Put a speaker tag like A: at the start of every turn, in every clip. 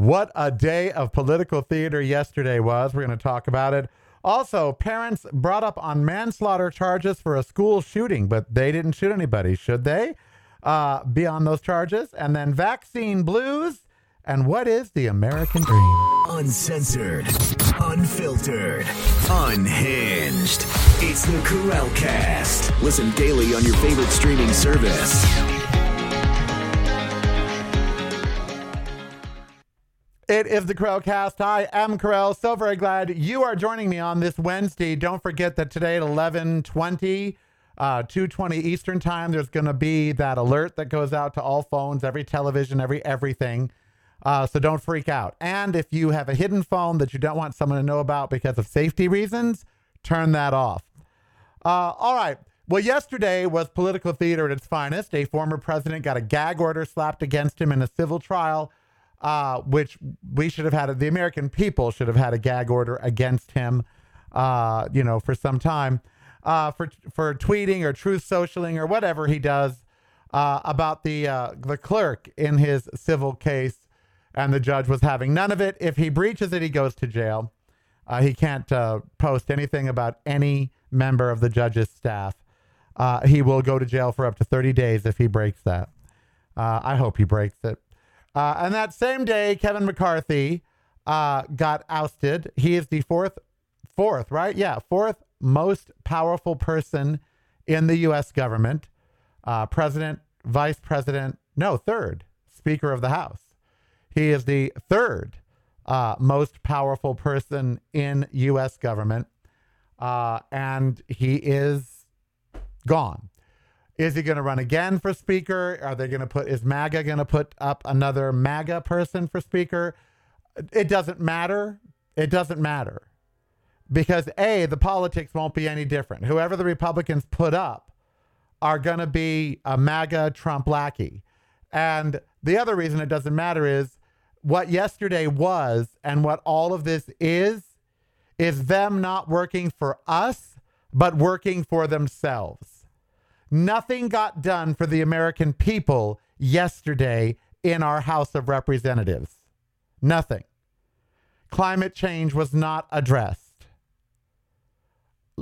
A: What a day of political theater yesterday was. We're going to talk about it. Also, parents brought up on manslaughter charges for a school shooting, but they didn't shoot anybody. Should they uh, be on those charges? And then vaccine blues. And what is the American dream?
B: Uncensored, unfiltered, unhinged. It's the Karel Cast. Listen daily on your favorite streaming service.
A: It is the Karel Cast. I am Karel. So very glad you are joining me on this Wednesday. Don't forget that today at 1120, uh, 220 Eastern Time, there's going to be that alert that goes out to all phones, every television, every everything. Uh, so don't freak out. And if you have a hidden phone that you don't want someone to know about because of safety reasons, turn that off. Uh, all right. Well, yesterday was political theater at its finest. A former president got a gag order slapped against him in a civil trial uh, which we should have had. The American people should have had a gag order against him, uh, you know, for some time, uh, for for tweeting or truth socialing or whatever he does uh, about the uh, the clerk in his civil case, and the judge was having none of it. If he breaches it, he goes to jail. Uh, he can't post anything about any member of the judge's staff. he will go to jail for up to 30 days if he breaks that. I hope he breaks it. Uh, and that same day, Kevin McCarthy uh, got ousted. He is the fourth, fourth, right? Yeah, fourth most powerful person in the U.S. government. Uh, president, vice president, no, third Speaker of the House. He is the third uh, most powerful person in U.S. government. Uh, and he is gone. Is he going to run again for speaker? Are they going to put, is MAGA going to put up another MAGA person for speaker? It doesn't matter. It doesn't matter. Because A, the politics won't be any different. Whoever the Republicans put up are going to be a MAGA Trump lackey. And the other reason it doesn't matter is what yesterday was and what all of this is, is them not working for us, but working for themselves. Nothing got done for the American people yesterday in our House of Representatives. Nothing. Climate change was not addressed.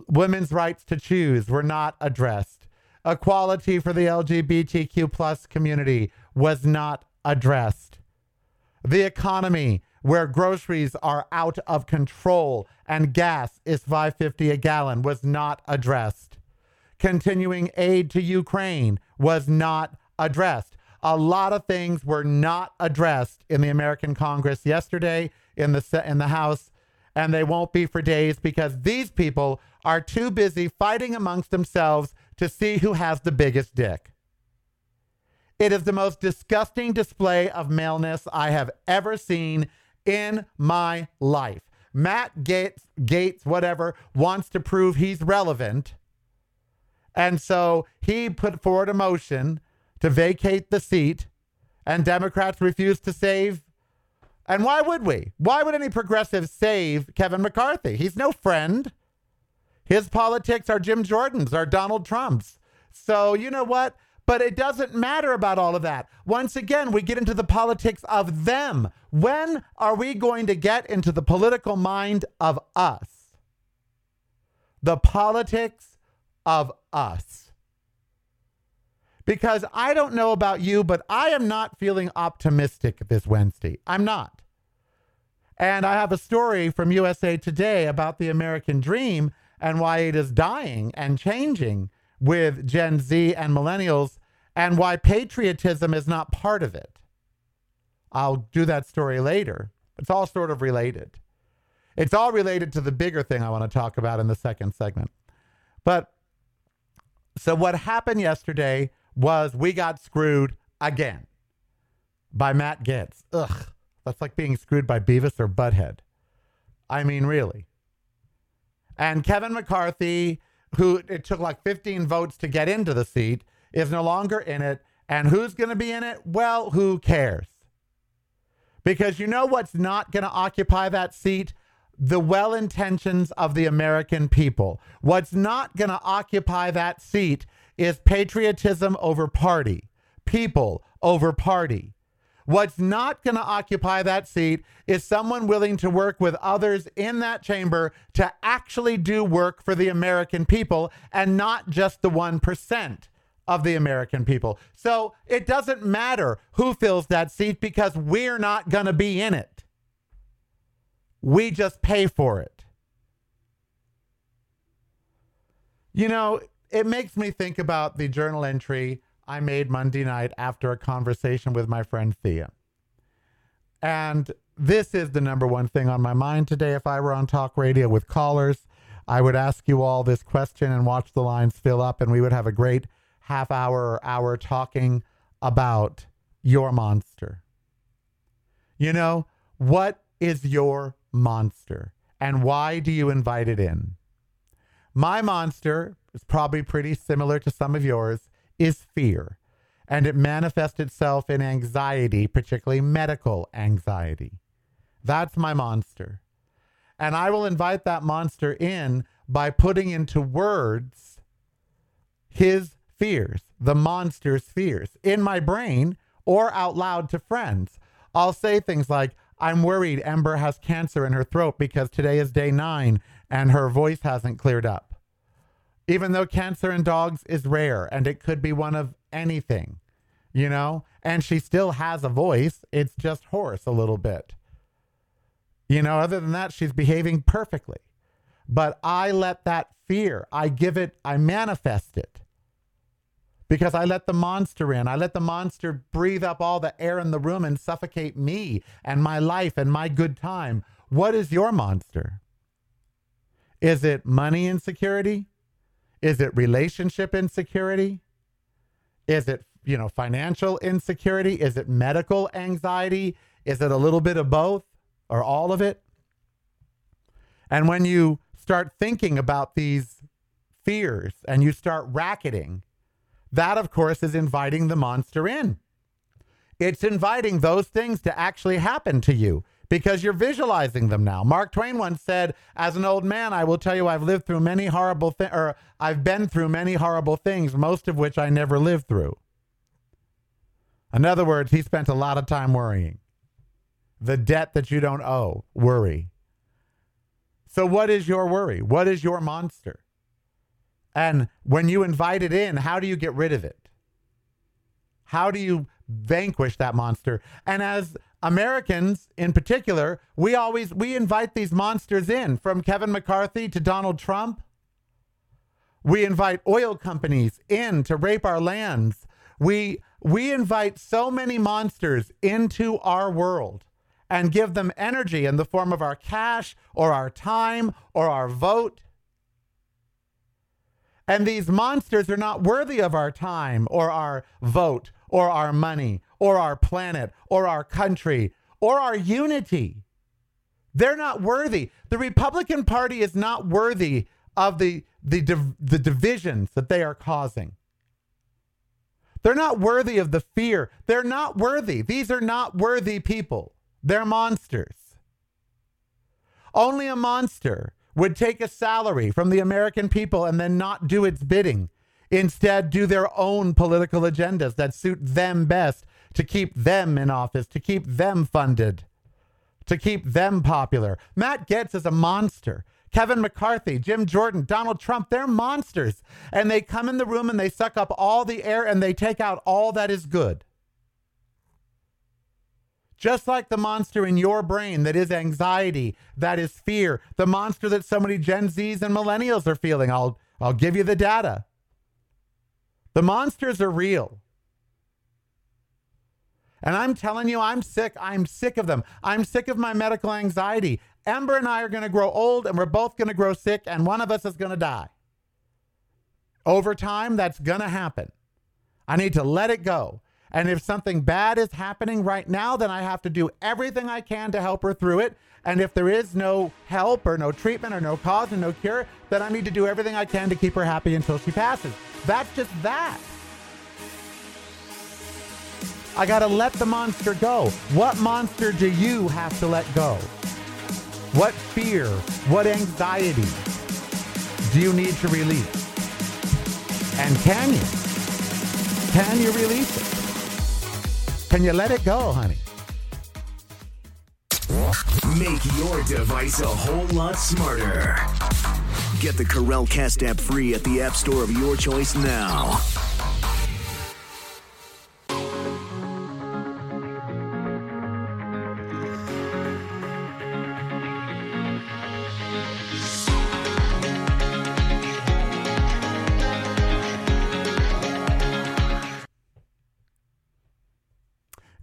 A: Women's rights to choose were not addressed. Equality for the LGBTQ plus community was not addressed. The economy, where groceries are out of control and gas is 550 a gallon, was not addressed continuing aid to Ukraine was not addressed. A lot of things were not addressed in the American Congress yesterday in the in the House and they won't be for days because these people are too busy fighting amongst themselves to see who has the biggest dick. It is the most disgusting display of maleness I have ever seen in my life. Matt Gaetz, Gates, whatever, wants to prove he's relevant and so he put forward a motion to vacate the seat, and Democrats refused to save. And why would we? Why would any progressive save Kevin McCarthy? He's no friend. His politics are Jim Jordan's, are Donald Trump's. So, you know what? But it doesn't matter about all of that. Once again, we get into the politics of them. When are we going to get into the political mind of us? The politics of us. Because I don't know about you, but I am not feeling optimistic this Wednesday. I'm not. And I have a story from USA Today about the American dream and why it is dying and changing with Gen Z and millennials and why patriotism is not part of it. I'll do that story later. It's all sort of related. It's all related to the bigger thing I want to talk about in the second segment. But so what happened yesterday was we got screwed again by Matt Gaetz. Ugh, that's like being screwed by Beavis or Butthead. I mean, really. And Kevin McCarthy, who it took like 15 votes to get into the seat, is no longer in it. And who's going to be in it? Well, who cares? Because you know what's not going to occupy that seat? The well intentions of the American people. What's not going to occupy that seat is patriotism over party, people over party. What's not going to occupy that seat is someone willing to work with others in that chamber to actually do work for the American people and not just the 1% of the American people. So it doesn't matter who fills that seat because we're not going to be in it. We just pay for it. You know, it makes me think about the journal entry I made Monday night after a conversation with my friend Thea. And this is the number one thing on my mind today. If I were on talk radio with callers, I would ask you all this question and watch the lines fill up, and we would have a great half hour or hour talking about your monster. You know, what is your monster and why do you invite it in? My monster is probably pretty similar to some of yours is fear, and it manifests itself in anxiety, particularly medical anxiety. That's my monster. And I will invite that monster in by putting into words his fears, the monster's fears, in my brain or out loud to friends. I'll say things like, I'm worried Ember has cancer in her throat because today is day nine and her voice hasn't cleared up even though cancer in dogs is rare and it could be one of anything, you know? And she still has a voice. It's just hoarse a little bit. You know, other than that, she's behaving perfectly. But I let that fear, I give it, I manifest it. Because I let the monster in. I let the monster breathe up all the air in the room and suffocate me and my life and my good time. What is your monster? Is it money insecurity? Is it relationship insecurity? Is it, you know, financial insecurity? Is it medical anxiety? Is it a little bit of both or all of it? And when you start thinking about these fears and you start racketing, that, of course, is inviting the monster in. It's inviting those things to actually happen to you because you're visualizing them now. Mark Twain once said, "As an old man, I will tell you I've lived through many horrible things, or I've been through many horrible things, most of which I never lived through." In other words, he spent a lot of time worrying. The debt that you don't owe, worry. So, what is your worry? What is your monster? And when you invite it in, how do you get rid of it? How do you vanquish that monster? And as Americans in particular, we always we invite these monsters in from Kevin McCarthy to Donald Trump. We invite oil companies in to rape our lands. We we invite so many monsters into our world and give them energy in the form of our cash or our time or our vote. And these monsters are not worthy of our time or our vote or our money or our planet or our country or our unity. They're not worthy. The Republican Party is not worthy of the, the, the divisions that they are causing. They're not worthy of the fear. They're not worthy. These are not worthy people. They're monsters. Only a monster would take a salary from the American people and then not do its bidding. Instead, do their own political agendas that suit them best to keep them in office, to keep them funded, to keep them popular. Matt Gaetz is a monster. Kevin McCarthy, Jim Jordan, Donald Trump, they're monsters. And they come in the room and they suck up all the air and they take out all that is good. Just like the monster in your brain that is anxiety, that is fear, the monster that so many Gen Zs and millennials are feeling. I'll, I'll give you the data. The monsters are real. And I'm telling you, I'm sick. I'm sick of them. I'm sick of my medical anxiety. Ember and I are going to grow old and we're both going to grow sick, and one of us is going to die. Over time, that's going to happen. I need to let it go. And if something bad is happening right now, then I have to do everything I can to help her through it. And if there is no help or no treatment or no cause and no cure, then I need to do everything I can to keep her happy until she passes. That's just that. I got to let the monster go. What monster do you have to let go? What fear, what anxiety do you need to release? And can you? Can you release it? Can you let it go, honey?
B: Make your device a whole lot smarter. Get the Karel Cast app free at the App Store of your choice now.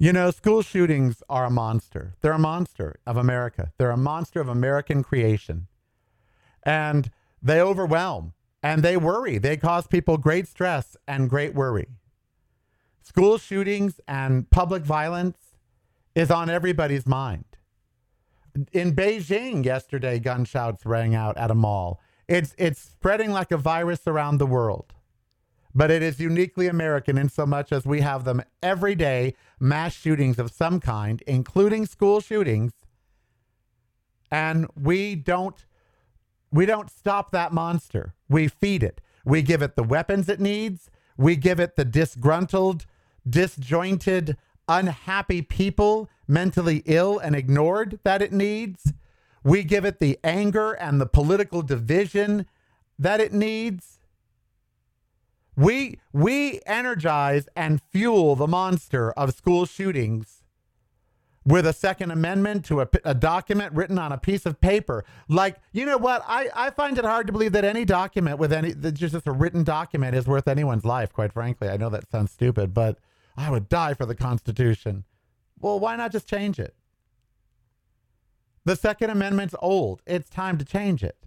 A: You know, school shootings are a monster. They're a monster of America. They're a monster of American creation. And they overwhelm and they worry. They cause people great stress and great worry. School shootings and public violence is on everybody's mind. In Beijing yesterday, gunshots rang out at a mall. It's, it's spreading like a virus around the world but it is uniquely American in so much as we have them every day mass shootings of some kind, including school shootings. And we don't we don't stop that monster. We feed it. We give it the weapons it needs. We give it the disgruntled, disjointed, unhappy people, mentally ill and ignored that it needs. We give it the anger and the political division that it needs. We we energize and fuel the monster of school shootings with a Second Amendment to a, a, document written on a piece of paper. Like, you know what? I, I find it hard to believe that any document with any, just a written document is worth anyone's life, quite frankly. I know that sounds stupid, but I would die for the Constitution. Well, why not just change it? The Second Amendment's old. It's time to change it.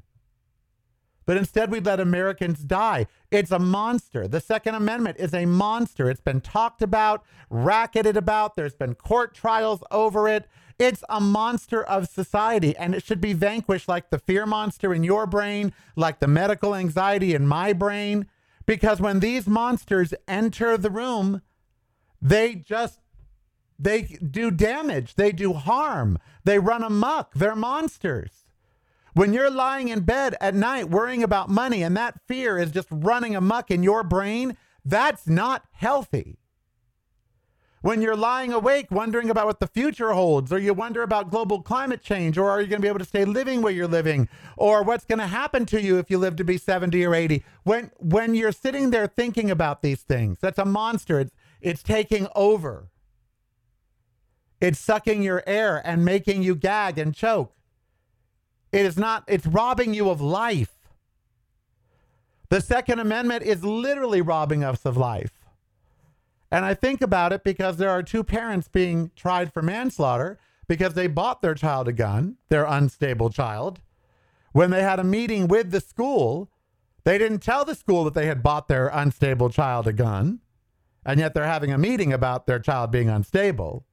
A: But instead, we let Americans die. It's a monster. The Second Amendment is a monster. It's been talked about, racketed about. There's been court trials over it. It's a monster of society, and it should be vanquished like the fear monster in your brain, like the medical anxiety in my brain. Because when these monsters enter the room, they just they do damage, they do harm, they run amok. They're monsters. When you're lying in bed at night worrying about money and that fear is just running amuck in your brain, that's not healthy. When you're lying awake wondering about what the future holds, or you wonder about global climate change, or are you going to be able to stay living where you're living, or what's going to happen to you if you live to be 70 or 80, when when you're sitting there thinking about these things, that's a monster. It's it's taking over. It's sucking your air and making you gag and choke. It is not, it's robbing you of life. The Second Amendment is literally robbing us of life. And I think about it because there are two parents being tried for manslaughter because they bought their child a gun, their unstable child. When they had a meeting with the school, they didn't tell the school that they had bought their unstable child a gun, and yet they're having a meeting about their child being unstable.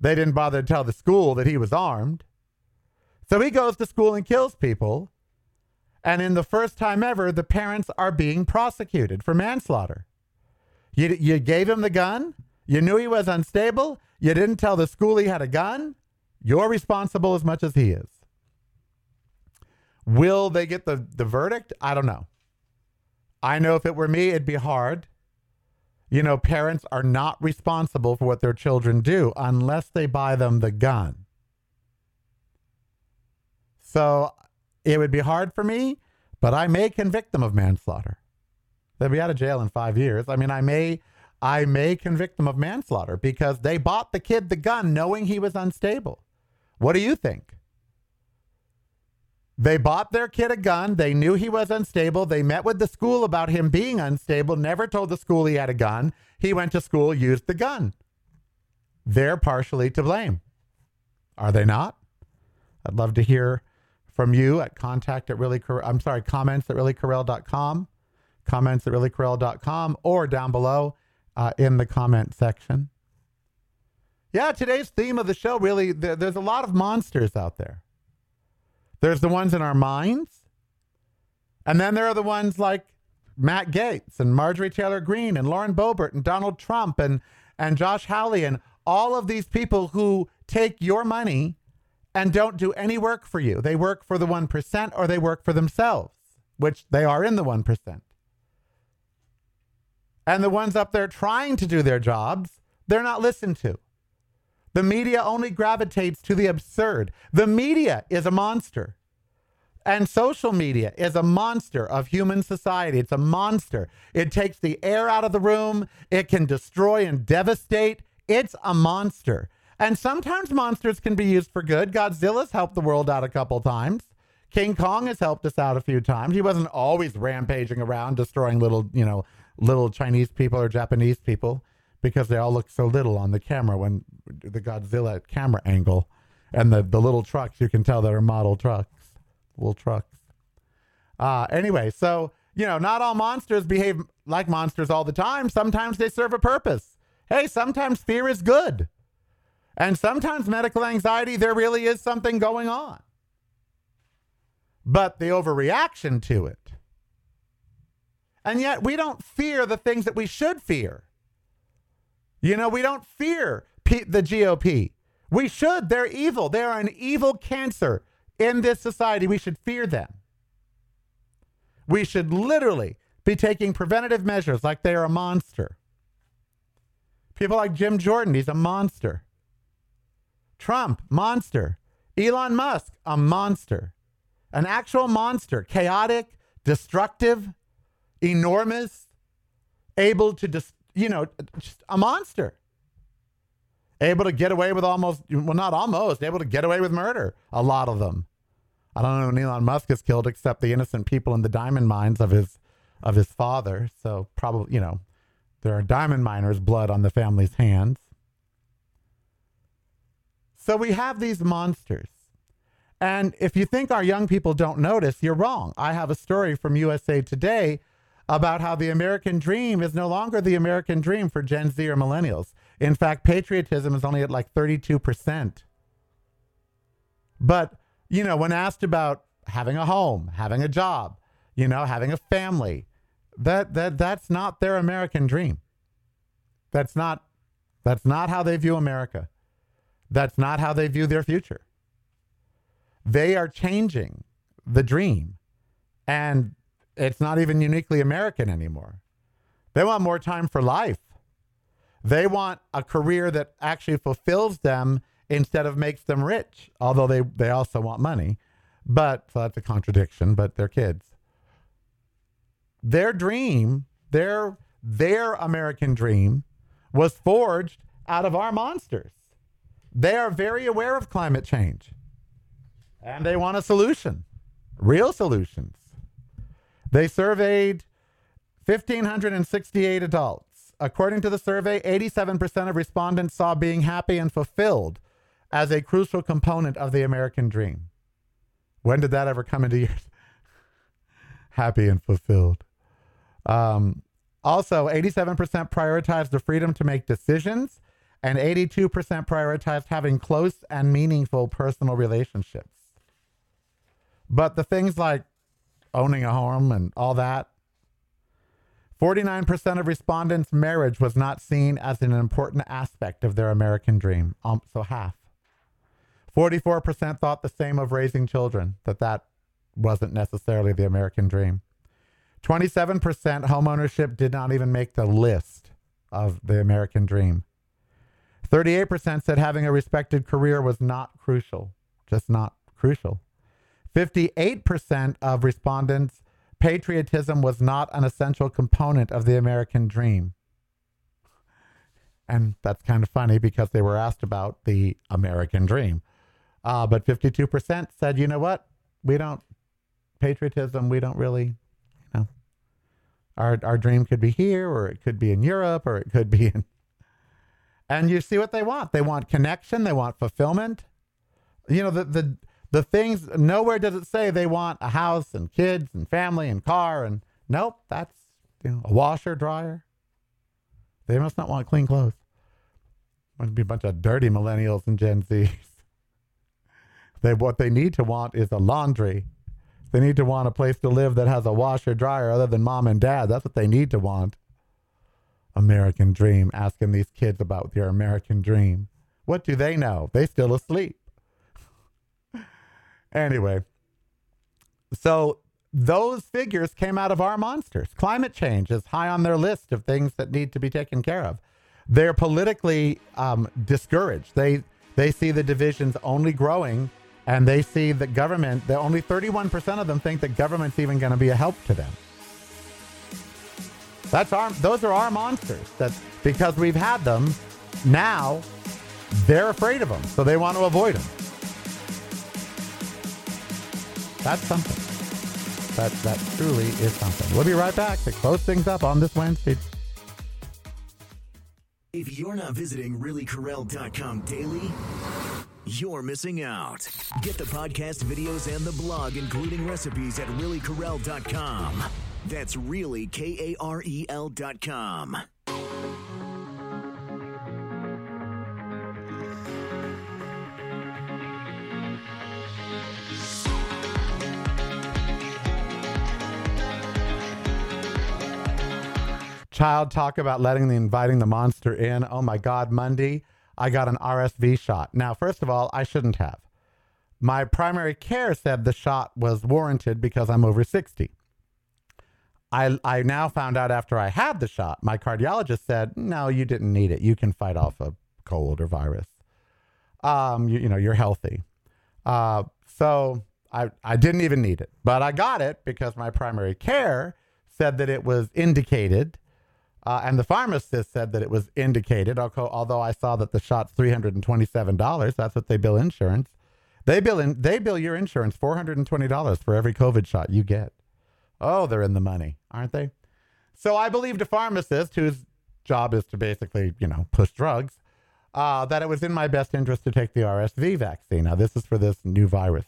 A: They didn't bother to tell the school that he was armed. So he goes to school and kills people. And in the first time ever, the parents are being prosecuted for manslaughter. You, you gave him the gun. You knew he was unstable. You didn't tell the school he had a gun. You're responsible as much as he is. Will they get the, the verdict? I don't know. I know if it were me, it'd be hard. You know, parents are not responsible for what their children do unless they buy them the gun. So it would be hard for me, but I may convict them of manslaughter. They'll be out of jail in five years. I mean, I may, I may convict them of manslaughter because they bought the kid the gun knowing he was unstable. What do you think? They bought their kid a gun. They knew he was unstable. They met with the school about him being unstable, never told the school he had a gun. He went to school, used the gun. They're partially to blame. Are they not? I'd love to hear from you at contact at really, I'm sorry, comments at reallykarel.com, comments at reallykarel.com, or down below uh, in the comment section. Yeah, today's theme of the show really, there's a lot of monsters out there. There's the ones in our minds, and then there are the ones like Matt Gaetz and Marjorie Taylor Greene and Lauren Boebert and Donald Trump and, and Josh Hawley and all of these people who take your money and don't do any work for you. They work for the 1% or they work for themselves, which they are in the 1%. And the ones up there trying to do their jobs, they're not listened to. The media only gravitates to the absurd. The media is a monster. And social media is a monster of human society. It's a monster. It takes the air out of the room, it can destroy and devastate. It's a monster. And sometimes monsters can be used for good. Godzilla's helped the world out a couple times. King Kong has helped us out a few times. He wasn't always rampaging around destroying little, you know, little Chinese people or Japanese people because they all look so little on the camera when the Godzilla camera angle and the, the little trucks, you can tell that are model trucks, little trucks. Uh, anyway, so, you know, not all monsters behave like monsters all the time. Sometimes they serve a purpose. Hey, sometimes fear is good. And sometimes medical anxiety, there really is something going on. But the overreaction to it. And yet we don't fear the things that we should fear. You know, we don't fear P- the GOP. We should. They're evil. They are an evil cancer in this society. We should fear them. We should literally be taking preventative measures like they are a monster. People like Jim Jordan, he's a monster. Trump, monster. Elon Musk, a monster. An actual monster, chaotic, destructive, enormous, able to dis- you know, just a monster. Able to get away with almost, well, not almost, able to get away with murder. A lot of them. I don't know when Elon Musk is killed, except the innocent people in the diamond mines of his of his father. So probably, you know, there are diamond miners' blood on the family's hands. So we have these monsters. And if you think our young people don't notice, you're wrong. I have a story from USA Today about how the American dream is no longer the American dream for Gen Z or millennials. In fact, patriotism is only at like 32%. But, you know, when asked about having a home, having a job, you know, having a family, that that that's not their American dream. That's not that's not how they view America. That's not how they view their future. They are changing the dream. And it's not even uniquely American anymore. They want more time for life. They want a career that actually fulfills them instead of makes them rich, although they, they also want money. But so that's a contradiction, but they're kids. Their dream, their their American dream was forged out of our monsters. They are very aware of climate change. And they want a solution. Real solutions. They surveyed 1,568 adults. According to the survey, 87% of respondents saw being happy and fulfilled as a crucial component of the American dream. When did that ever come into your happy and fulfilled? Um, also, 87% prioritized the freedom to make decisions, and 82% prioritized having close and meaningful personal relationships. But the things like owning a home and all that. 49% of respondents' marriage was not seen as an important aspect of their American dream. Um, so half. 44% thought the same of raising children, that that wasn't necessarily the American dream. 27% homeownership did not even make the list of the American dream. 38% said having a respected career was not crucial, just not crucial. 58% of respondents, patriotism was not an essential component of the American dream. And that's kind of funny because they were asked about the American dream. Uh, but 52% said, you know what? We don't, patriotism, we don't really, you know, our, our dream could be here or it could be in Europe or it could be in. And you see what they want. They want connection, they want fulfillment. You know, the, the, the things nowhere does it say they want a house and kids and family and car and nope that's you know a washer dryer. They must not want clean clothes. Must be a bunch of dirty millennials and gen z's. They what they need to want is a laundry. They need to want a place to live that has a washer dryer other than mom and dad. That's what they need to want american dream asking these kids about their american dream what do they know they still asleep Anyway, so those figures came out of our monsters. Climate change is high on their list of things that need to be taken care of. they're politically um, discouraged. They they see the divisions only growing, and they see that government. That only 31% of them think that government's even going to be a help to them. That's our. Those are our monsters. That's because we've had them. Now they're afraid of them, so they want to avoid them. That's something. That that truly is something. We'll be right back to close things up on this Wednesday.
B: If you're not visiting reallykarel.com daily, you're missing out. Get the podcast videos and the blog, including recipes, at reallykarel.com. That's really K A R E L dot com.
A: Child talk about letting the inviting the monster in. Oh my God, Monday, I got an RSV shot. Now, first of all, I shouldn't have. My primary care said the shot was warranted because I'm over 60. I, I now found out after I had the shot, my cardiologist said, no, you didn't need it. You can fight off a cold or virus. Um, you, you know, you're healthy. Uh, so I, I didn't even need it, but I got it because my primary care said that it was indicated uh, and the pharmacist said that it was indicated, although I saw that the shot's $327. That's what they bill insurance. They bill in, they bill your insurance $420 for every COVID shot you get. Oh, they're in the money, aren't they? So I believed a pharmacist whose job is to basically, you know, push drugs, uh, that it was in my best interest to take the RSV vaccine. Now, this is for this new virus.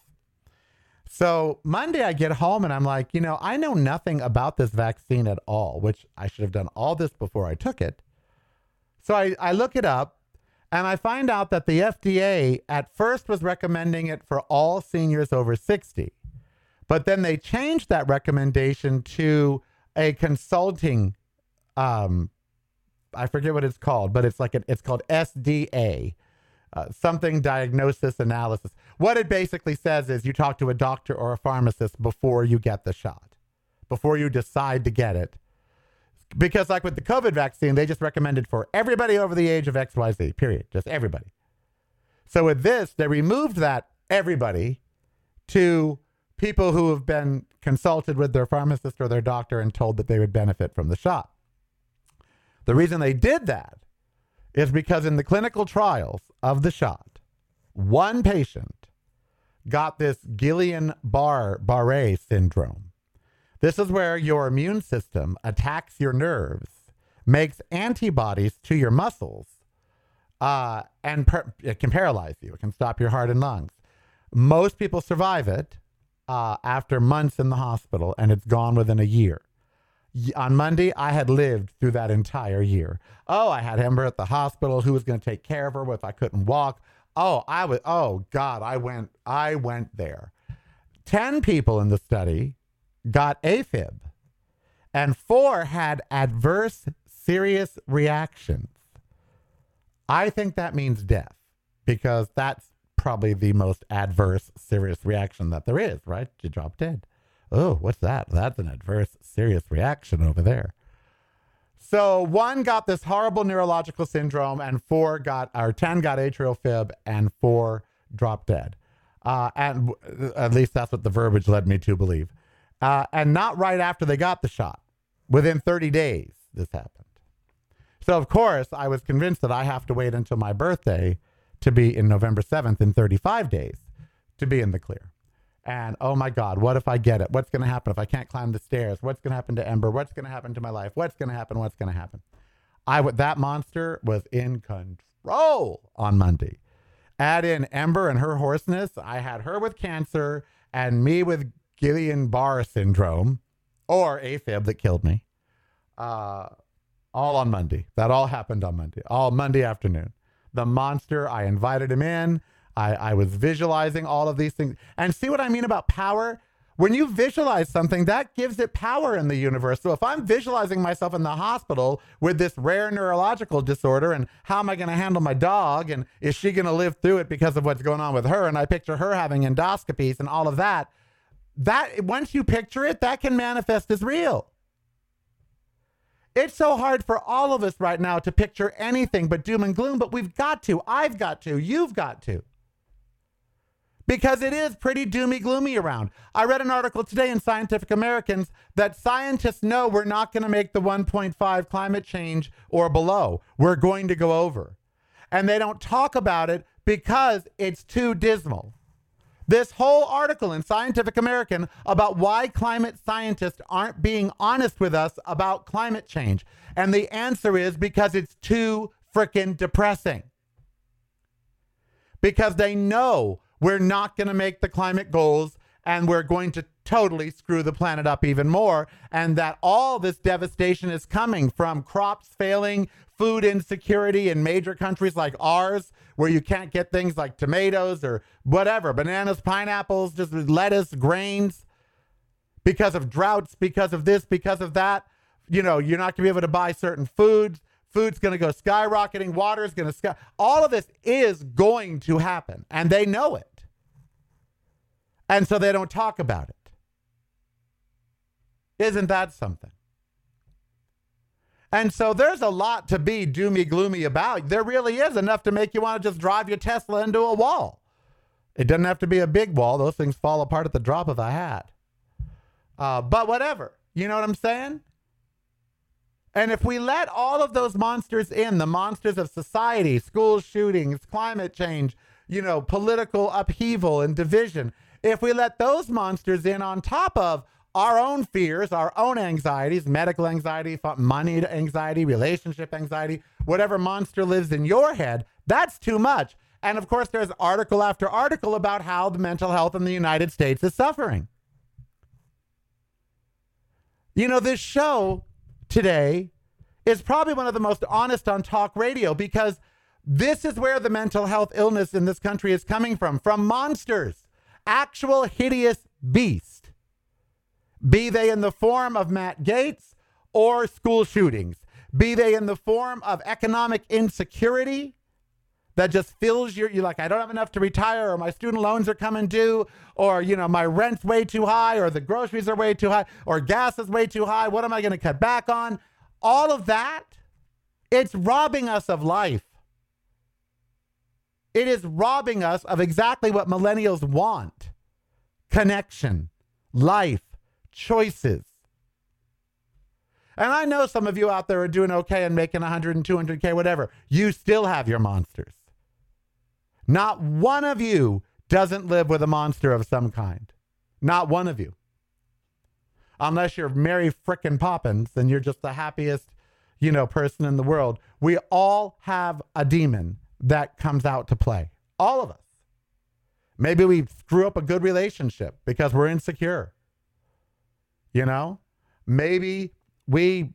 A: So Monday, I get home and I'm like, you know, I know nothing about this vaccine at all, which I should have done all this before I took it. So I, I look it up and I find out that the FDA at first was recommending it for all seniors over 60. But then they changed that recommendation to a consulting, um, I forget what it's called, but it's like a, it's called SDA, uh, something diagnosis analysis. What it basically says is you talk to a doctor or a pharmacist before you get the shot, before you decide to get it. Because, like with the COVID vaccine, they just recommended for everybody over the age of XYZ, period. Just everybody. So, with this, they removed that everybody to people who have been consulted with their pharmacist or their doctor and told that they would benefit from the shot. The reason they did that is because in the clinical trials of the shot, one patient got this Guillain-Barré syndrome. This is where your immune system attacks your nerves, makes antibodies to your muscles, uh, and per- it can paralyze you. It can stop your heart and lungs. Most people survive it uh, after months in the hospital, and it's gone within a year on Monday, I had lived through that entire year. Oh, I had Ember at the hospital. Who was going to take care of her if I couldn't walk? Oh, I was. Oh God, I went. I went there. Ten people in the study got AFib, and four had adverse serious reactions. I think that means death because that's probably the most adverse serious reaction that there is. Right? You drop dead oh, what's that? That's an adverse, serious reaction over there. So one got this horrible neurological syndrome, and four got, or 10 got atrial fib, and four dropped dead. Uh, and at least that's what the verbiage led me to believe. Uh, and not right after they got the shot. Within 30 days, this happened. So, of course, I was convinced that I have to wait until my birthday to be in November 7th in 35 days to be in the clear. And oh my God, what if I get it? What's going to happen if I can't climb the stairs? What's going to happen to Ember? What's going to happen to my life? What's going to happen? What's going to happen? I w- that monster was in control on Monday. Add in Ember and her hoarseness. I had her with cancer and me with Guillain-Barré syndrome or AFib that killed me. Uh, all on Monday. That all happened on Monday. All Monday afternoon. The monster, I invited him in. I, I was visualizing all of these things. And see what I mean about power? When you visualize something, that gives it power in the universe. So if I'm visualizing myself in the hospital with this rare neurological disorder, and how am I going to handle my dog? And is she going to live through it because of what's going on with her? And I picture her having endoscopies and all of that. That once you picture it, that can manifest as real. It's so hard for all of us right now to picture anything but doom and gloom, but we've got to. I've got to. You've got to. Because it is pretty doomy gloomy around. I read an article today in Scientific Americans that scientists know we're not going to make the 1.5 climate change or below. We're going to go over. And they don't talk about it because it's too dismal. This whole article in Scientific American about why climate scientists aren't being honest with us about climate change. And the answer is because it's too freaking depressing. Because they know we're not going to make the climate goals and we're going to totally screw the planet up even more. And that all this devastation is coming from crops failing, food insecurity in major countries like ours, where you can't get things like tomatoes or whatever, bananas, pineapples, just lettuce, grains, because of droughts, because of this, because of that. You know, you're not going to be able to buy certain foods. Food's going to go skyrocketing. Water's going to sky. All of this is going to happen, and they know it. And so they don't talk about it. Isn't that something? And so there's a lot to be doomy gloomy about. There really is enough to make you want to just drive your Tesla into a wall. It doesn't have to be a big wall. Those things fall apart at the drop of a hat. Uh, but whatever. You know what I'm saying? And if we let all of those monsters in, the monsters of society, school shootings, climate change, you know, political upheaval and division, if we let those monsters in on top of our own fears, our own anxieties, medical anxiety, money anxiety, relationship anxiety, whatever monster lives in your head, that's too much. And of course, there's article after article about how the mental health in the United States is suffering. You know, this show today is probably one of the most honest on talk radio because this is where the mental health illness in this country is coming from from monsters, actual hideous beasts be they in the form of Matt Gaetz or school shootings, be they in the form of economic insecurity that just fills your you like I don't have enough to retire or my student loans are coming due or you know my rent's way too high or the groceries are way too high or gas is way too high. What am I going to cut back on? All of that it's robbing us of life. It is robbing us of exactly what millennials want. Connection. Life choices. And I know some of you out there are doing okay and making 100 and 200K, whatever. You still have your monsters. Not one of you doesn't live with a monster of some kind. Not one of you. Unless you're Mary frickin' Poppins and you're just the happiest, you know, person in the world. We all have a demon that comes out to play. All of us. Maybe we screw up a good relationship because we're insecure. You know, maybe we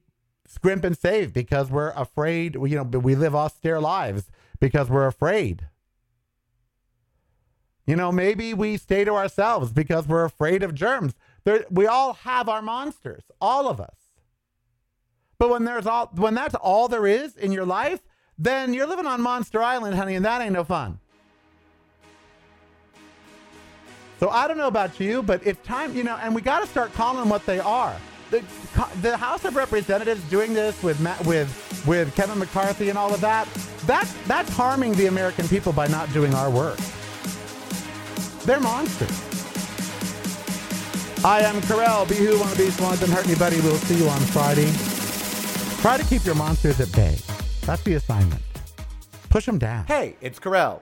A: scrimp and save because we're afraid. You know, we live austere lives because we're afraid. You know, maybe we stay to ourselves because we're afraid of germs. There, we all have our monsters, all of us. But when there's all when that's all there is in your life, then you're living on Monster Island, honey, and that ain't no fun. So I don't know about you, but it's time, you know, and we got to start calling them what they are. The, the House of Representatives doing this with Matt, with with Kevin McCarthy and all of that, that's that's harming the American people by not doing our work. They're monsters. I am Karel. Be who want to be, so long hurt anybody. We'll see you on Friday. Try to keep your monsters at bay. That's the assignment. Push them down.
C: Hey, it's Karel.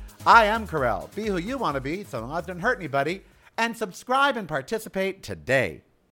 A: I am Karel. Be who you want to be so it doesn't hurt anybody. And subscribe and participate today.